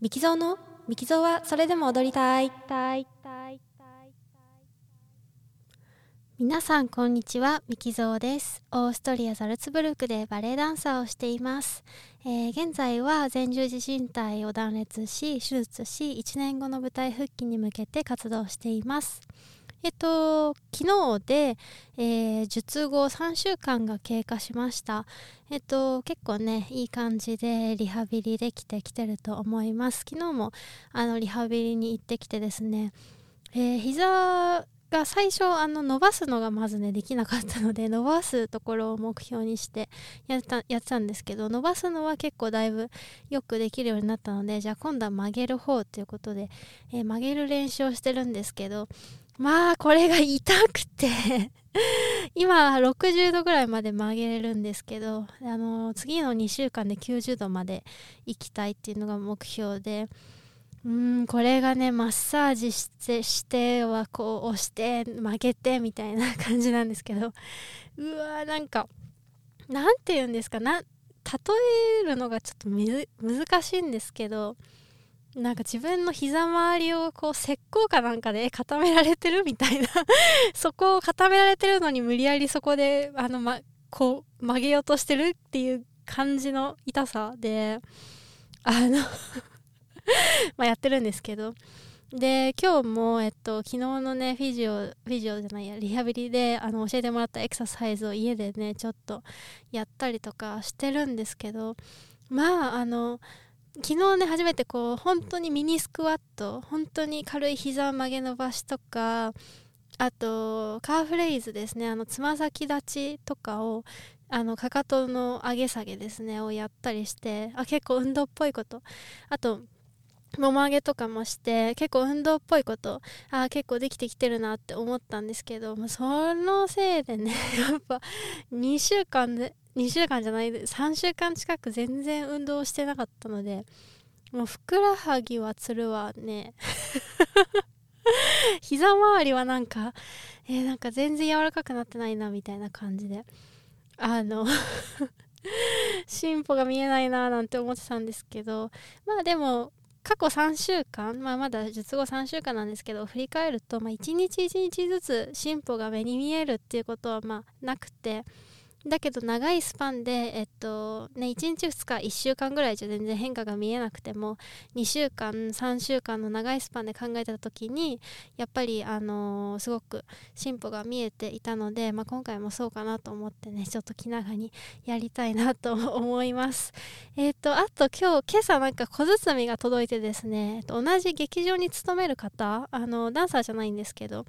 ミキゾーのミキゾーはそれでも踊りたい。皆さんこんにちは。ミキゾーです。オーストリアザルツブルクでバレエダンサーをしています、えー、現在は前十字靭帯を断裂し手術し1年後の舞台復帰に向けて活動しています。えっと、昨日で、えー、術後3週間が経過しました。えっと、結構ね、いい感じでリハビリできてきてると思います。昨日もあのリハビリに行ってきてですね、えー、膝が最初あの伸ばすのがまずねできなかったので 伸ばすところを目標にしてやったやってたんですけど伸ばすのは結構だいぶよくできるようになったのでじゃあ今度は曲げる方ということで、えー、曲げる練習をしてるんですけどまあこれが痛くて。今60度ぐらいまで曲げれるんですけどあの次の2週間で90度まで行きたいっていうのが目標で。うんこれがねマッサージしてしてはこう押して曲げてみたいな感じなんですけど。うわーなんかなんて言うんですかな例えるのがちょっと難しいんですけど。なんか自分の膝周りをこう石膏かなんかで固められてるみたいな。そこを固められてるのに無理やりそこであの、ま、こう曲げようとしてるっていう感じの痛さであの まやってるんですけど。で今日も、えっと、昨日のねフィジオフィジオじゃないやリハビリであの教えてもらったエクササイズを家でねちょっとやったりとかしてるんですけど。まああの昨日ね初めてこう本当にミニスクワット本当に軽い膝曲げ伸ばしとかあとカーフレイズですねあのつま先立ちとかをあのかかとの上げ下げですねをやったりしてあ結構運動っぽいこと。あともも上げとかもして結構運動っぽいことあ結構できてきてるなって思ったんですけどそのせいでね やっぱ2週間で2週間じゃない3週間近く全然運動してなかったのでもうふくらはぎはつるわね。膝周りはなんかえー、なんか全然柔らかくなってないなみたいな感じで。あの 進歩が見えないななんて思ってたんですけどまあでも過去3週間、まあ、まだ術後3週間なんですけど振り返ると、まあ、1日1日ずつ進歩が目に見えるっていうことはまあなくてだけど長いスパンで、えっとね、1日2日1週間ぐらいじゃ全然変化が見えなくても2週間3週間の長いスパンで考えた時にやっぱり、あのー、すごく進歩が見えていたので、まあ、今回もそうかなと思ってねちょっと気長にやりたいなと思います。えっ、とあと今日今朝なんか小包が届いてですね、同じ劇場に勤める方あのダンサーじゃないんですけど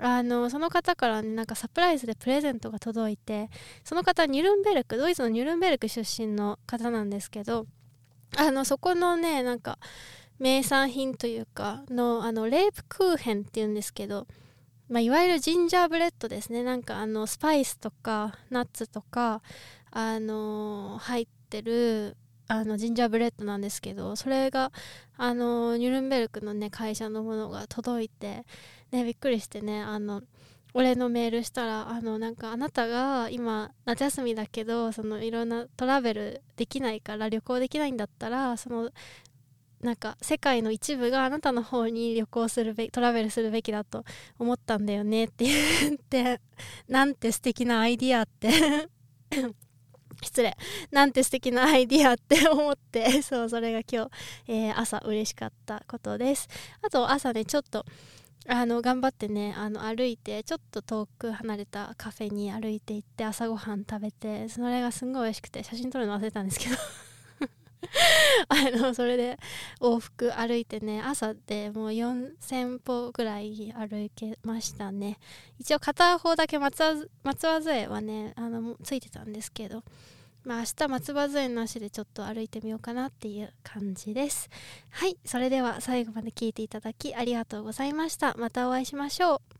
あのその方からねなんかサプライズでプレゼントが届いてその方ニュルンベルクドイツのニュルンベルク出身の方なんですけどあのそこのねなんか名産品というかのあのレープクーヘンっていうんですけど、まあ、いわゆるジンジャーブレッドですね。なんかあのスパイスとかナッツとかあの入ってるあのジンジャーブレッドなんですけどそれがあのニュルンベルクのね会社のものが届いてねびっくりしてねあの俺のメールしたらあのなんかあなたが今夏休みだけどそのいろんなトラベルできないから旅行できないんだったらそのなんか世界の一部があなたの方に旅行するべトラベルするべきだと思ったんだよねって言ってなんて素敵なアイディアって。失礼。なんて素敵なアイディアって思って そうそれが今日、えー、朝嬉しかったことです。あと朝ねちょっとあの頑張ってねあの歩いてちょっと遠く離れたカフェに歩いて行って朝ごはん食べてそれがすんごい美味しくて写真撮るの忘れたんですけど。あのそれで往復歩いてね朝でもう4000歩ぐらい歩けましたね。一応片方だけ松葉杖はねあのついてたんですけどまあ明日松葉杖なしでちょっと歩いてみようかなっていう感じです。はいそれでは最後まで聞いていただきありがとうございました。またお会いしましょう。